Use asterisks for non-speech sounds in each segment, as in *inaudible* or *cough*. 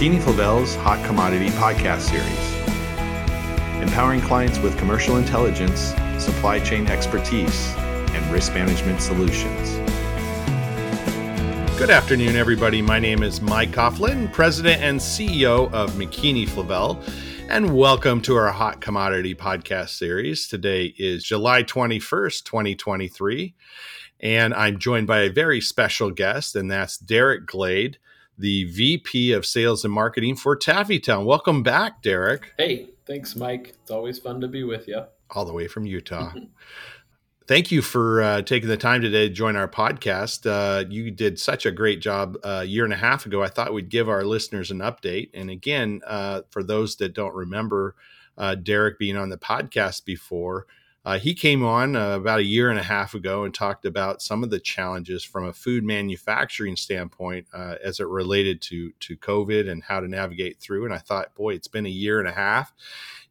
McKeany Flavell's Hot Commodity podcast series, empowering clients with commercial intelligence, supply chain expertise, and risk management solutions. Good afternoon, everybody. My name is Mike Caughlan, President and CEO of McKeany Flavell, and welcome to our Hot Commodity podcast series. Today is July 21st, 2023, and I'm joined by a very special guest, and that's Derek Glade the VP of Sales and Marketing for Taffy Town. Welcome back, Derek. Hey, thanks, Mike. It's always fun to be with you. All the way from Utah. *laughs* Thank you for uh, taking the time today to join our podcast. Uh, you did such a great job uh, a year and a half ago. I thought we'd give our listeners an update. And again, uh, for those that don't remember uh, Derek being on the podcast before, uh, he came on uh, about a year and a half ago and talked about some of the challenges from a food manufacturing standpoint uh, as it related to to COVID and how to navigate through. And I thought, boy, it's been a year and a half,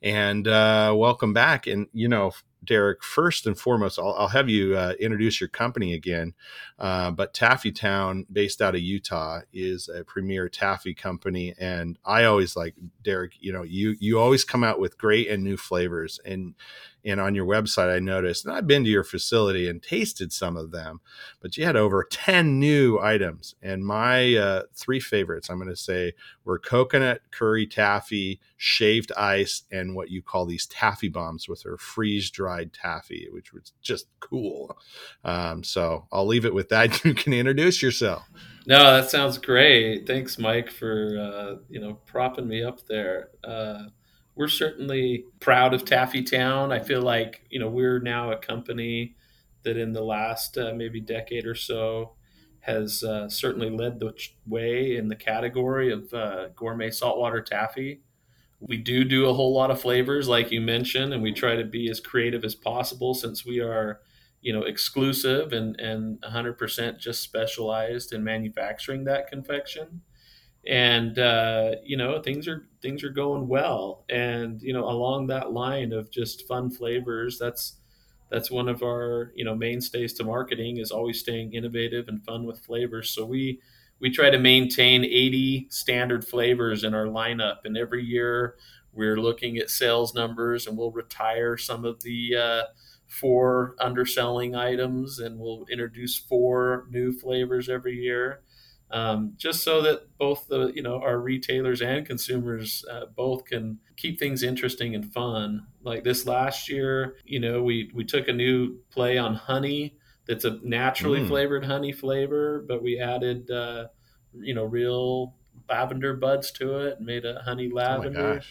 and uh, welcome back. And you know, Derek, first and foremost, I'll, I'll have you uh, introduce your company again. Uh, but Taffy Town, based out of Utah, is a premier taffy company, and I always like Derek. You know, you you always come out with great and new flavors, and and on your website, I noticed, and I've been to your facility and tasted some of them, but you had over 10 new items. And my uh, three favorites, I'm going to say, were coconut curry taffy, shaved ice, and what you call these taffy bombs with her freeze dried taffy, which was just cool. Um, so I'll leave it with that. *laughs* You can introduce yourself. No, that sounds great. Thanks, Mike, for uh, you know propping me up there. Uh, we're certainly proud of Taffy Town. I feel like you know we're now a company that in the last uh, maybe decade or so has uh, certainly led the way in the category of uh, gourmet saltwater taffy. We do do a whole lot of flavors, like you mentioned, and we try to be as creative as possible since we are, you know, exclusive and and 100% just specialized in manufacturing that confection. And uh, you know things are things are going well. And you know along that line of just fun flavors that's that's one of our you know mainstays to marketing is always staying innovative and fun with flavors. So we we try to maintain 80 standard flavors in our lineup and every year we're looking at sales numbers and we'll retire some of the uh, four underselling items and we'll introduce four new flavors every year um, just so that both the you know our retailers and consumers uh, both can keep things interesting and fun. Like this last year, you know, we we took a new play on honey that's a naturally mm. flavored honey flavor, but we added uh, you know real lavender buds to it and made a honey oh lavender oh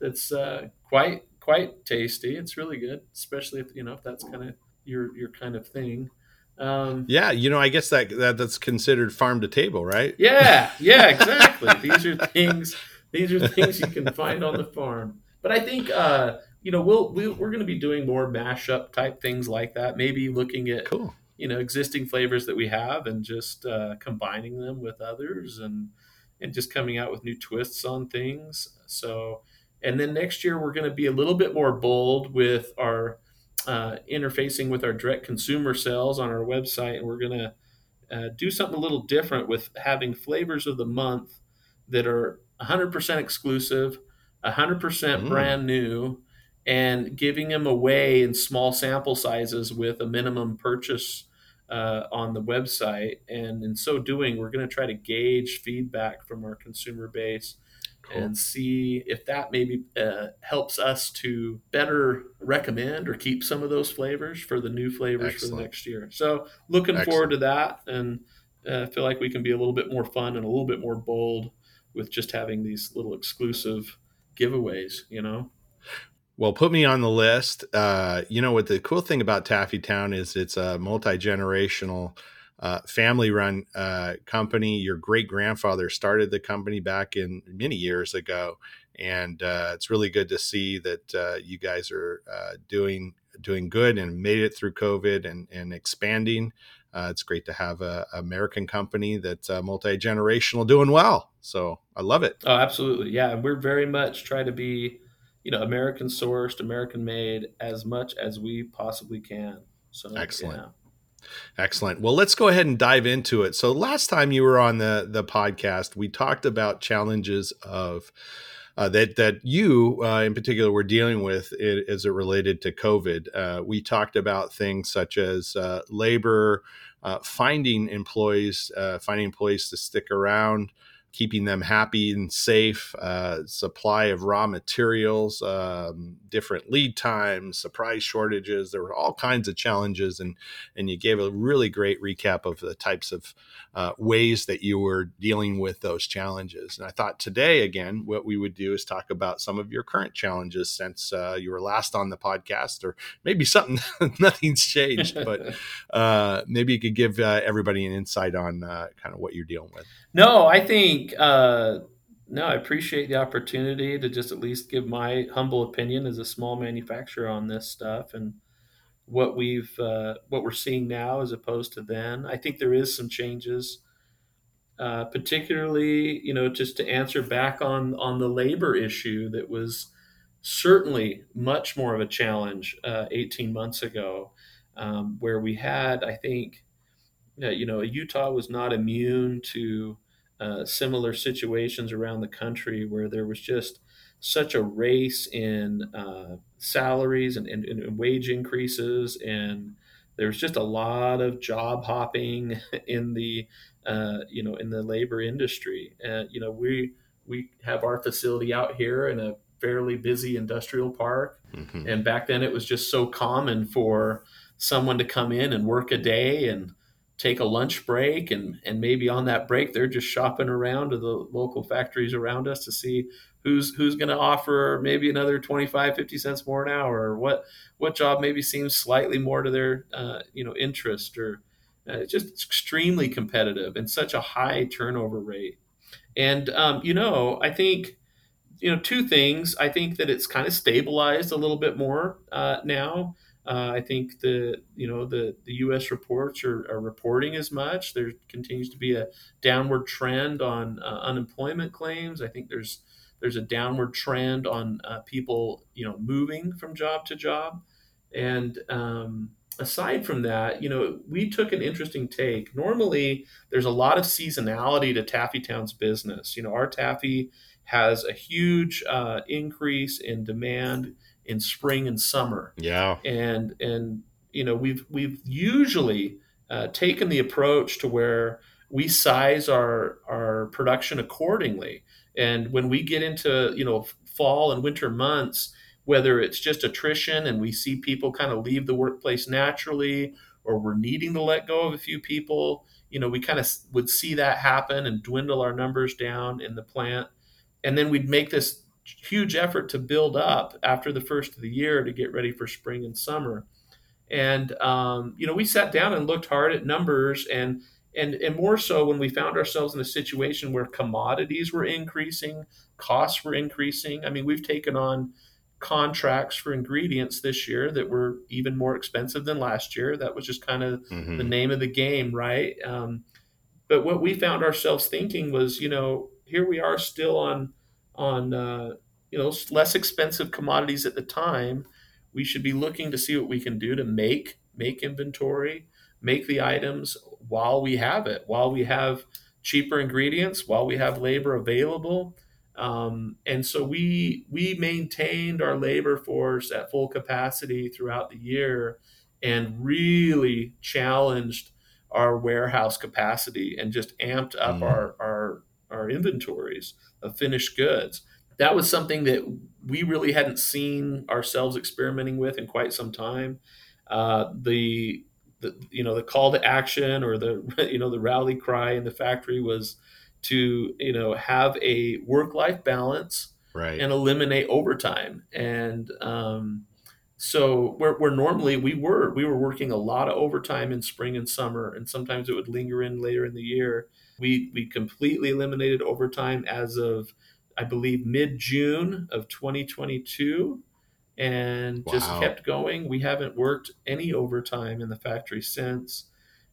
that's uh, quite quite tasty. It's really good, especially if you know if that's kind of your your kind of thing. Um, yeah, you know, I guess that, that that's considered farm to table, right? Yeah, yeah, exactly. these are things. These are things you can find on the farm. But I think uh, you know we'll, we, we are going to be doing more mashup type things like that. Maybe looking at cool. You know existing flavors that we have and just uh, combining them with others and and just coming out with new twists on things. So and then next year we're going to be a little bit more bold with our uh, interfacing with our direct consumer sales on our website, and we're going to uh, do something a little different with having flavors of the month that are 100% exclusive, 100% mm. brand new, and giving them away in small sample sizes with a minimum purchase uh, on the website. And in so doing, we're going to try to gauge feedback from our consumer base cool. and see if that maybe uh, helps us to better recommend or keep some of those flavors for the new flavors Excellent. for the next year. So looking Excellent. forward to that, and uh, feel like we can be a little bit more fun and a little bit more bold with just having these little exclusive giveaways. You know. Well, put me on the list. Uh, you know what the cool thing about Taffy Town is it's a multi generational uh, family run uh, company. Your great grandfather started the company back in many years ago, and uh, it's really good to see that uh, you guys are uh, doing doing good and made it through COVID and and expanding. It's great to have a, American company that's multi generational, doing well. So I love it. Oh, absolutely, yeah. We're very much trying to be, you know, American sourced, American made as much as we possibly can. So excellent. Yeah. Excellent. Well, let's go ahead and dive into it. So, last time you were on the the podcast, we talked about challenges of uh, that that you uh, in particular were dealing with it, as it related to COVID. Uh, we talked about things such as uh, labor, uh, finding employees, uh, finding employees to stick around, keeping them happy and safe, uh, supply of raw materials, um, different lead times, surprise shortages. There were all kinds of challenges, and and you gave a really great recap of the types of uh, ways that you were dealing with those challenges. And I thought today, again, what we would do is talk about some of your current challenges since uh, you were last on the podcast, or maybe something *laughs* nothing's changed, but *laughs* uh, maybe you could give uh, everybody an insight on uh, kind of what you're dealing with. No, I think uh, no, I appreciate the opportunity to just at least give my humble opinion as a small manufacturer on this stuff and what we've uh, what we're seeing now as opposed to then. I think there is some changes, uh, particularly you know just to answer back on on the labor issue that was certainly much more of a challenge uh, 18 months ago, um, where we had I think you know Utah was not immune to uh, similar situations around the country where there was just such a race in uh, salaries and, and, and, wage increases, and there was just a lot of job hopping *laughs* in the uh, you know in the labor industry. And you know we we have our facility out here in a fairly busy industrial park, mm-hmm. and back then it was just so common for someone to come in and work a day and take a lunch break and and maybe on that break they're just shopping around to the local factories around us to see who's who's going to offer maybe another 25 50 cents more an hour or what what job maybe seems slightly more to their uh, you know interest or uh, just extremely competitive and such a high turnover rate. And um, you know i think you know two things. I think that it's kind of stabilized a little bit more uh, now uh, I think the you know the the U.S. reports are, are, reporting as much. There continues to be a downward trend on uh, unemployment claims. I think there's there's a downward trend on uh, people you know moving from job to job. And um, aside from that, you know we took an interesting take. Normally, there's a lot of seasonality to Taffy Town's business. You know our taffy has a huge uh, increase in demand in spring and summer. Yeah. And and you know we've we've usually uh, taken the approach to where we size our our production accordingly. And when we get into you know fall and winter months, whether it's just attrition and we see people kind of leave the workplace naturally, or we're needing to let go of a few people, you know, we kind of would see that happen and dwindle our numbers down in the plant. And then we'd make this huge effort to build up after the first of the year to get ready for spring and summer. And um, you know, we sat down and looked hard at numbers, and and and more so when we found ourselves in a situation where commodities were increasing, costs were increasing. I mean, we've taken on contracts for ingredients this year that were even more expensive than last year. That was just kind of mm-hmm. the name of the game, right? Um, but what we found ourselves thinking was, you know, here we are still on on uh, you know less expensive commodities at the time, we should be looking to see what we can do to make make inventory, make the items while we have it, while we have cheaper ingredients, while we have labor available. Um, and so we we maintained our labor force at full capacity throughout the year and really challenged our warehouse capacity and just amped up mm. our, our our inventories of finished goods. That was something that we really hadn't seen ourselves experimenting with in quite some time. Uh, the, the you know the call to action or the *laughs* you know the rally cry in the factory was to you know have a work life balance right. and eliminate overtime and um, so where, where normally we were we were working a lot of overtime in spring and summer and sometimes it would linger in later in the year we we completely eliminated overtime as of I believe mid June of 2022 and wow. just kept going. We haven't worked any overtime in the factory since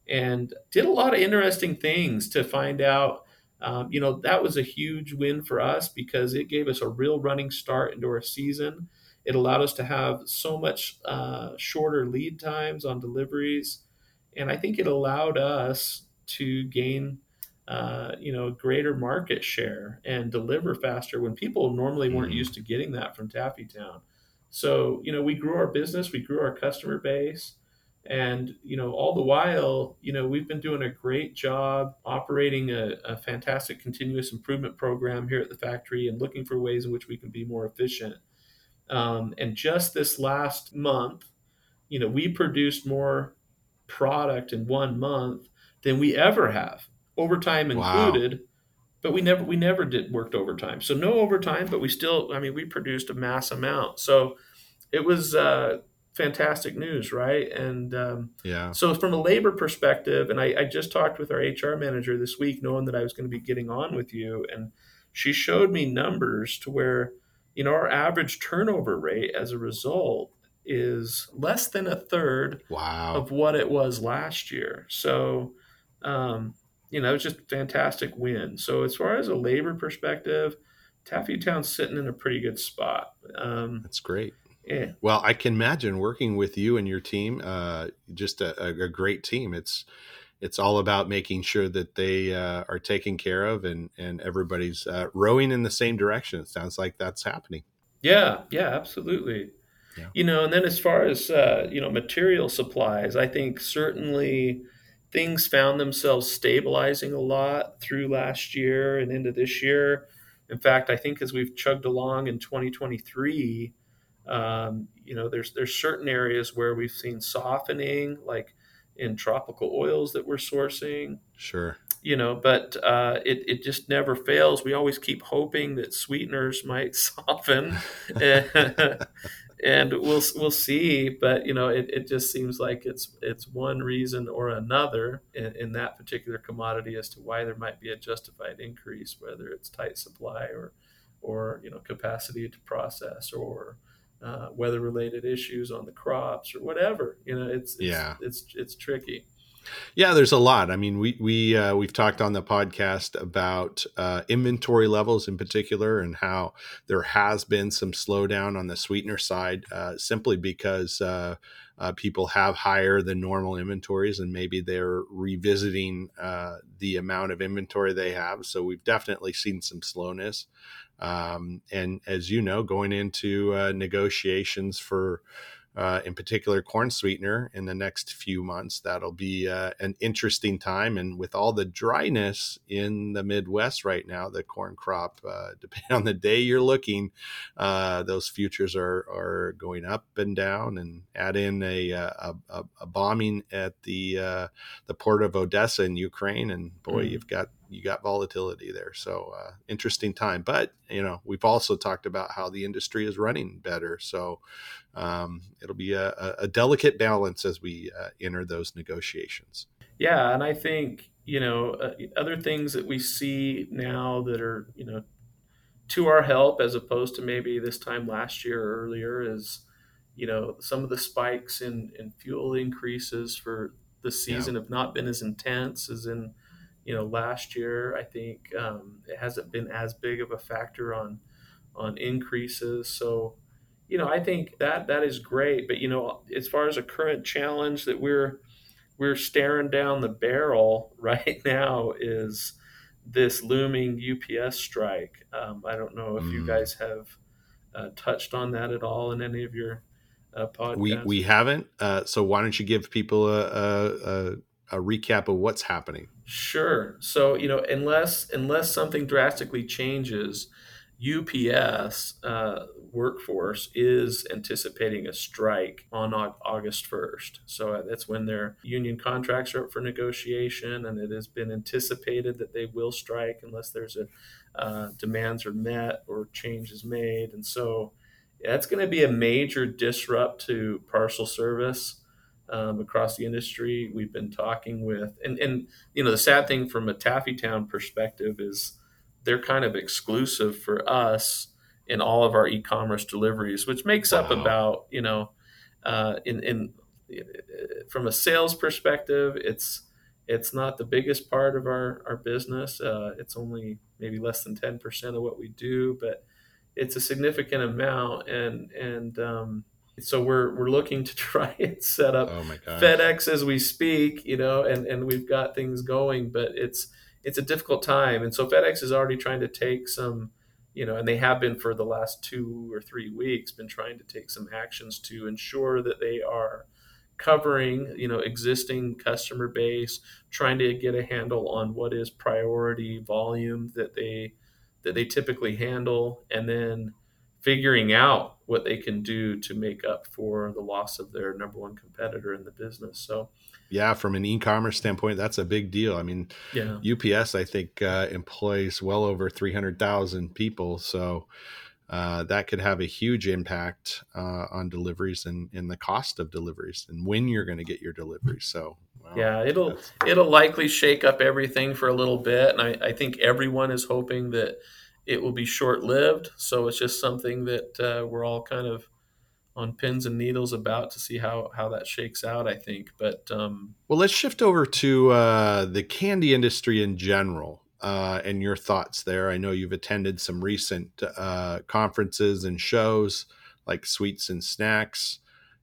and did a lot of interesting things to find out um, you know that was a huge win for us because it gave us a real running start into our season it allowed us to have so much uh, shorter lead times on deliveries and I think it allowed us to gain uh, you know, greater market share and deliver faster when people normally weren't mm. used to getting that from Taffy Town. So, you know, we grew our business, we grew our customer base, and, you know, all the while, you know, we've been doing a great job operating a, a fantastic continuous improvement program here at the factory and looking for ways in which we can be more efficient. Um, and just this last month, you know, we produced more product in one month than we ever have overtime included. Wow. But we never we never did worked overtime, so no overtime. But we still, I mean, we produced a mass amount. So it was uh, fantastic news, right? And um, yeah. So from a labor perspective, and I, I just talked with our HR manager this week, knowing that I was going to be getting on with you, and she showed me numbers to where you know our average turnover rate as a result is less than a third wow. of what it was last year. So um, you know, it's just fantastic win. So as far as a labor perspective, Taffy Town's sitting in a pretty good spot. Um, That's great. Yeah. Well, I can imagine working with you and your team. Uh, just a, a, great team. It's it's all about making sure that they uh, are taken care of and and everybody's uh, rowing in the same direction. It sounds like that's happening. Yeah. Yeah. Absolutely. Yeah. You know, and then as far as uh, you know, material supplies, I think certainly things found themselves stabilizing a lot through last year and into this year. In fact, I think as we've chugged along in 2023, um, you know, there's there's certain areas where we've seen softening, like in tropical oils that we're sourcing. Sure. You know, but uh, it it just never fails. We always keep hoping that sweeteners might *laughs* soften, and *laughs* *laughs* we'll we'll see. But you know, it, it just seems like it's it's one reason or another in, in, that particular commodity as to why there might be a justified increase, whether it's tight supply or or you know capacity to process or uh, weather related issues on the crops or whatever. You know, it's, it's yeah, it's it's tricky. Yeah, there's a lot. I mean, we we uh, we've talked on the podcast about uh, inventory levels in particular, and how there has been some slowdown on the sweetener side, uh, simply because uh, uh, people have higher than normal inventories, and maybe they're revisiting uh, the amount of inventory they have. So we've definitely seen some slowness. Um, and as you know, going into negotiations for uh, in particular corn sweetener in the next few months. That'll be uh, an interesting time. And with all the dryness in the Midwest right now, the corn crop, uh, *laughs* depending on the day you're looking, uh, those futures are, are going up and down. And add in a, uh, a, a bombing at the uh, the port of Odessa in Ukraine, and boy, mm. you've got you got volatility there. So uh, interesting time. But you know, we've also talked about how the industry is running better. So um, it'll be a, a, delicate balance as we uh, enter those negotiations. Yeah, and I think you know uh, other things that we see now that are you know to our help as opposed to maybe this time last year or earlier is you know some of the spikes in, in fuel increases for the season yeah. have not been as intense as in you know last year i think um, it hasn't been as big of a factor on on increases so you know i think that that is great but you know as far as a current challenge that we're we're staring down the barrel *laughs* right now is this looming UPS strike um, i don't know if mm. you guys have uh, touched on that at all in any of your uh, podcasts we we haven't uh, so why don't you give people a, a, a a recap of what's happening? Sure. So you know, unless unless something drastically changes, UPS uh, workforce is anticipating a strike on August 1st. So uh, that's when their union contracts are up for negotiation, and it has been anticipated that they will strike unless there's a uh, demands are met or changes made. And so that's going to be a major disrupt to parcel service um, across the industry. We've been talking with, and, and you know, the sad thing from a Taffy Town perspective is they're kind of exclusive for us in all of our e-commerce deliveries, which makes wow. up about you know, uh, in in from a sales perspective, it's it's not the biggest part of our our business. Uh, it's only maybe less than ten percent of what we do, but it's a significant amount, and and um, so we're we're looking to *laughs* try and set up oh FedEx as we speak, you know, and and we've got things going, but it's it's a difficult time, and so FedEx is already trying to take some, you know, and they have been for the last two or three weeks, been trying to take some actions to ensure that they are covering you know existing customer base trying to get a handle on what is priority volume that they that they typically handle and then figuring out what they can do to make up for the loss of their number one competitor in the business so yeah from an e-commerce standpoint that's a big deal i mean yeah. UPS i think uh, employs well over 300000 people so uh, that could have a huge impact uh, on deliveries and, and the cost of deliveries and when you're going to get your deliveries. So, yeah, it'll it'll likely shake up everything for a little bit, and I, I think everyone is hoping that it will be short lived. So it's just something that uh, we're all kind of on pins and needles about to see how how that shakes out. I think, but um, well, let's shift over to uh, the candy industry in general uh, and your thoughts there. I know you've attended some recent uh, conferences and shows like Sweets and Snacks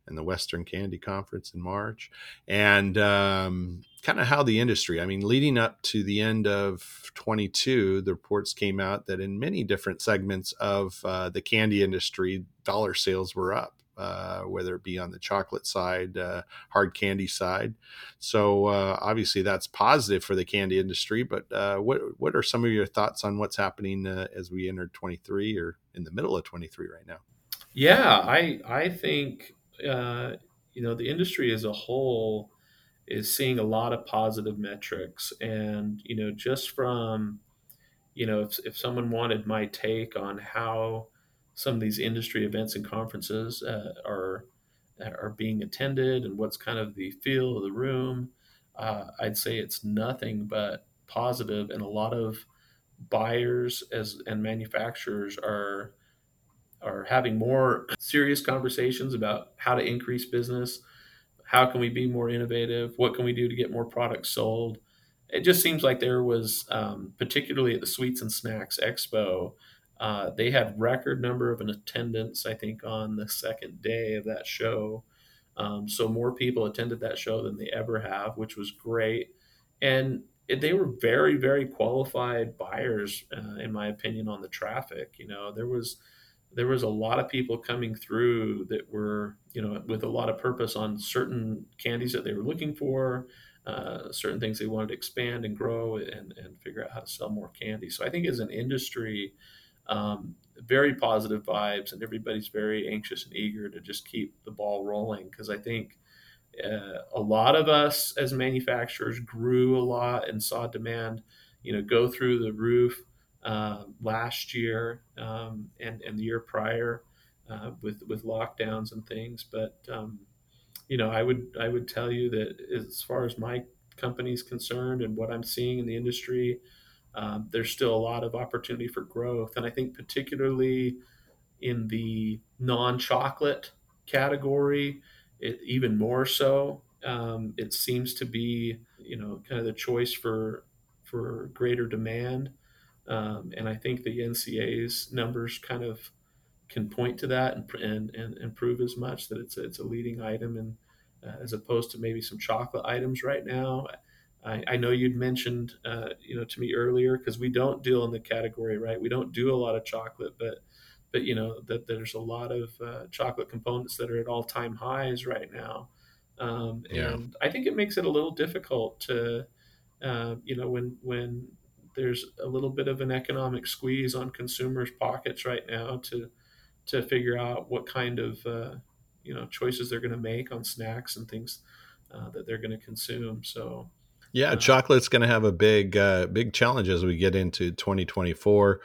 and the Western Candy Conference in March, and um, kind of how the industry. I mean, leading up to the end of 22, the reports came out that in many different segments of uh, the candy industry, dollar sales were up uh, whether it be on the chocolate side, uh, hard candy side. So uh, obviously that's positive for the candy industry. But uh, what what are some of your thoughts on what's happening uh, as we enter 23 or in the middle of 23 right now? Yeah, I I think uh, you know the industry as a whole is seeing a lot of positive metrics, and you know just from you know if if someone wanted my take on how some of these industry events and conferences uh, are are being attended and what's kind of the feel of the room. Uh, I'd say it's nothing but positive, and a lot of buyers as and manufacturers are are having more serious conversations about how to increase business. How can we be more innovative? What can we do to get more products sold? It just seems like there was, um, particularly at the Sweets and Snacks Expo, uh, they had record number of an attendance, I think, on the second day of that show. Um, so more people attended that show than they ever have, which was great. And they were very, very qualified buyers, uh, in my opinion, on the traffic. You know, there was there was a lot of people coming through that were, you know, with a lot of purpose on certain candies that they were looking for, uh, certain things they wanted to expand and grow and, and figure out how to sell more candy. So I think as an industry, um, very positive vibes, and everybody's very anxious and eager to just keep the ball rolling because I think uh, a lot of us as manufacturers grew a lot and saw demand, you know, go through the roof uh, last year um, and and the year prior uh, with with lockdowns and things. But um, you know, I would I would tell you that as far as my company is concerned and what I'm seeing in the industry, um, there's still a lot of opportunity for growth. And I think, particularly in the non chocolate category, it, even more so. Um, it seems to be, you know, kind of the choice for for greater demand. Um, and I think the NCA's numbers kind of can point to that and, and, and, and prove as much that it's a, it's a leading item and uh, as opposed to maybe some chocolate items right now. I, I know you'd mentioned, uh, you know, to me earlier because we don't deal in the category, right? We don't do a lot of chocolate, but but you know that there's a lot of uh, chocolate components that are at all time highs right now, um, yeah. and I think it makes it a little difficult to, uh, you know, when when there's a little bit of an economic squeeze on consumers' pockets right now to to figure out what kind of uh, you know choices they're going to make on snacks and things uh, that they're going to consume. So yeah, chocolate's going to have a big, uh, big challenge as we get into 2024.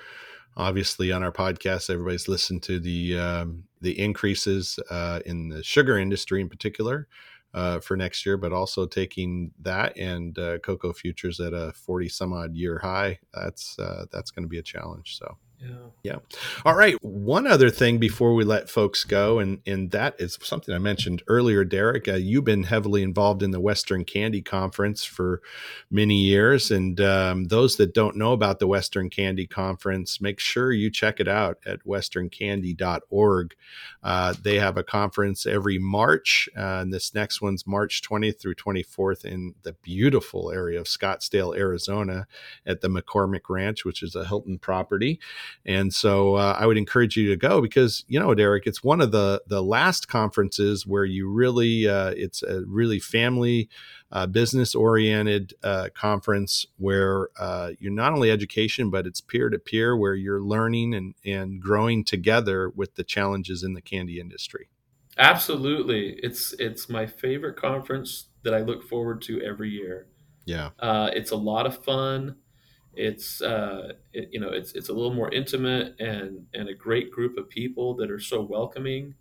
Obviously, on our podcast, everybody's listened to the um, the increases uh, in the sugar industry in particular uh, for next year, but also taking that and uh, cocoa futures at a 40 some odd year high. That's uh, that's going to be a challenge. So Yeah. Yeah. All right. One other thing before we let folks go, and and that is something I mentioned earlier, Derek. Uh, you've been heavily involved in the Western Candy Conference for many years, and um, those that don't know about the Western Candy Conference, make sure you check it out at westerncandy.org. Uh, they have a conference every March, uh, and this next one's March 20th through 24th in the beautiful area of Scottsdale, Arizona, at the McCormick Ranch, which is a Hilton property. And so uh, I would encourage you to go because you know, Derek, it's one of the the last conferences where you really uh, it's a really family uh, business oriented uh, conference where uh, you're not only education but it's peer to peer where you're learning and and growing together with the challenges in the candy industry. Absolutely, it's it's my favorite conference that I look forward to every year. Yeah, uh, it's a lot of fun. It's uh, it, you know it's it's a little more intimate and and a great group of people that are so welcoming.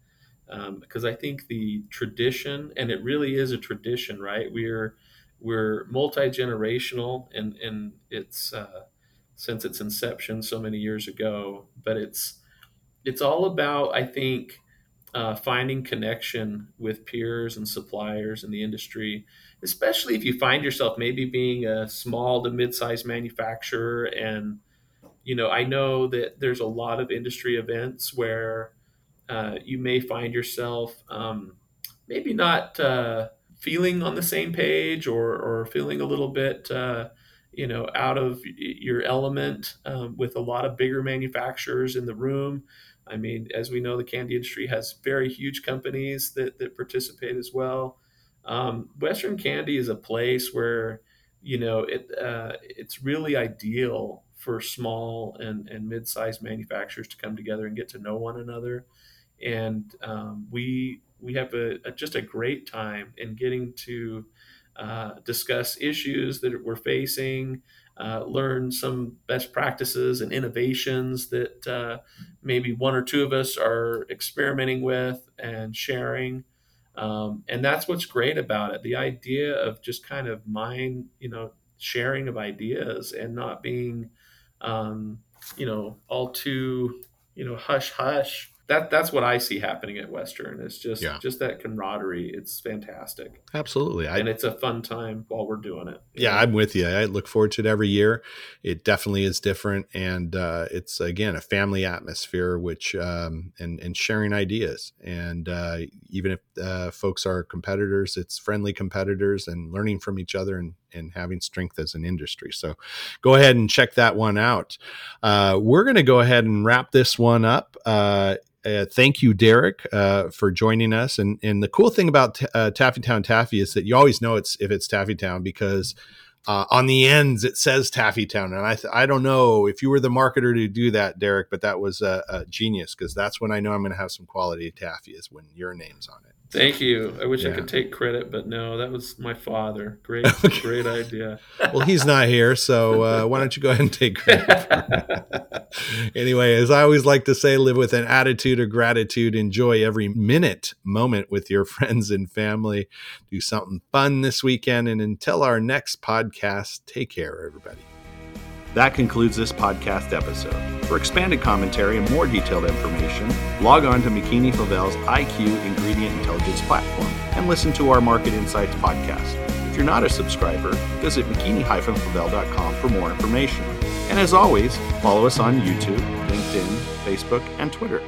Um, because I think the tradition, and it really is a tradition, right? We're we're multi generational, and and it's uh, since its inception so many years ago. But it's it's all about I think uh, finding connection with peers and suppliers in the industry, especially if you find yourself maybe being a small to mid-sized manufacturer. And you know, I know that there's a lot of industry events where uh, you may find yourself um, maybe not uh, feeling on the same page or, or feeling a little bit uh, you know out of your element um, with a lot of bigger manufacturers in the room I mean, as we know, the candy industry has very huge companies that, that participate as well. Um, Western Candy is a place where, you know, it uh, it's really ideal for small and, and mid-sized manufacturers to come together and get to know one another. And um, we we have a, a, just a great time in getting to uh, discuss issues that we're facing, uh, learn some best practices and innovations that uh, maybe one or two of us are experimenting with and sharing. Um, and that's what's great about it. The idea of just kind of mind, you know, sharing of ideas and not being, um, you know, all too, you know, hush hush that that's what I see happening at Western. It's just yeah. just that camaraderie. It's fantastic. Absolutely, I, and it's a fun time while we're doing it. Yeah, know? I'm with you. I look forward to it every year. It definitely is different, and uh, it's again a family atmosphere, which um, and and sharing ideas. And uh, even if uh, folks are competitors, it's friendly competitors and learning from each other and and having strength as an industry. So go ahead and check that one out. Uh, we're going to go ahead and wrap this one up. Uh, uh, thank you, Derek, uh, for joining us. And and the cool thing about t- uh, Taffy Town Taffy is that you always know it's if it's Taffy Town because uh, on the ends it says Taffy Town. And I th- I don't know if you were the marketer to do that, Derek, but that was a, a genius because that's when I know I'm going to have some quality taffy is when your name's on it. Thank you. I wish yeah. I could take credit, but no, that was my father. Great, *laughs* great idea. well, he's not here, so uh, why don't you go ahead and take credit? *laughs* anyway, as I always like to say, live with an attitude of gratitude. Enjoy every minute, moment with your *laughs* friends and family. Do something fun this weekend, and until our next podcast, take care, everybody. That concludes this podcast episode. For expanded commentary and more detailed information, log on to McKeany Flavell's IQ Ingredient Intelligence platform and listen to our Market Insights podcast. If you're not a subscriber, visit mckeany-flavell.com for more information. And as always, follow us on YouTube, LinkedIn, Facebook, and Twitter.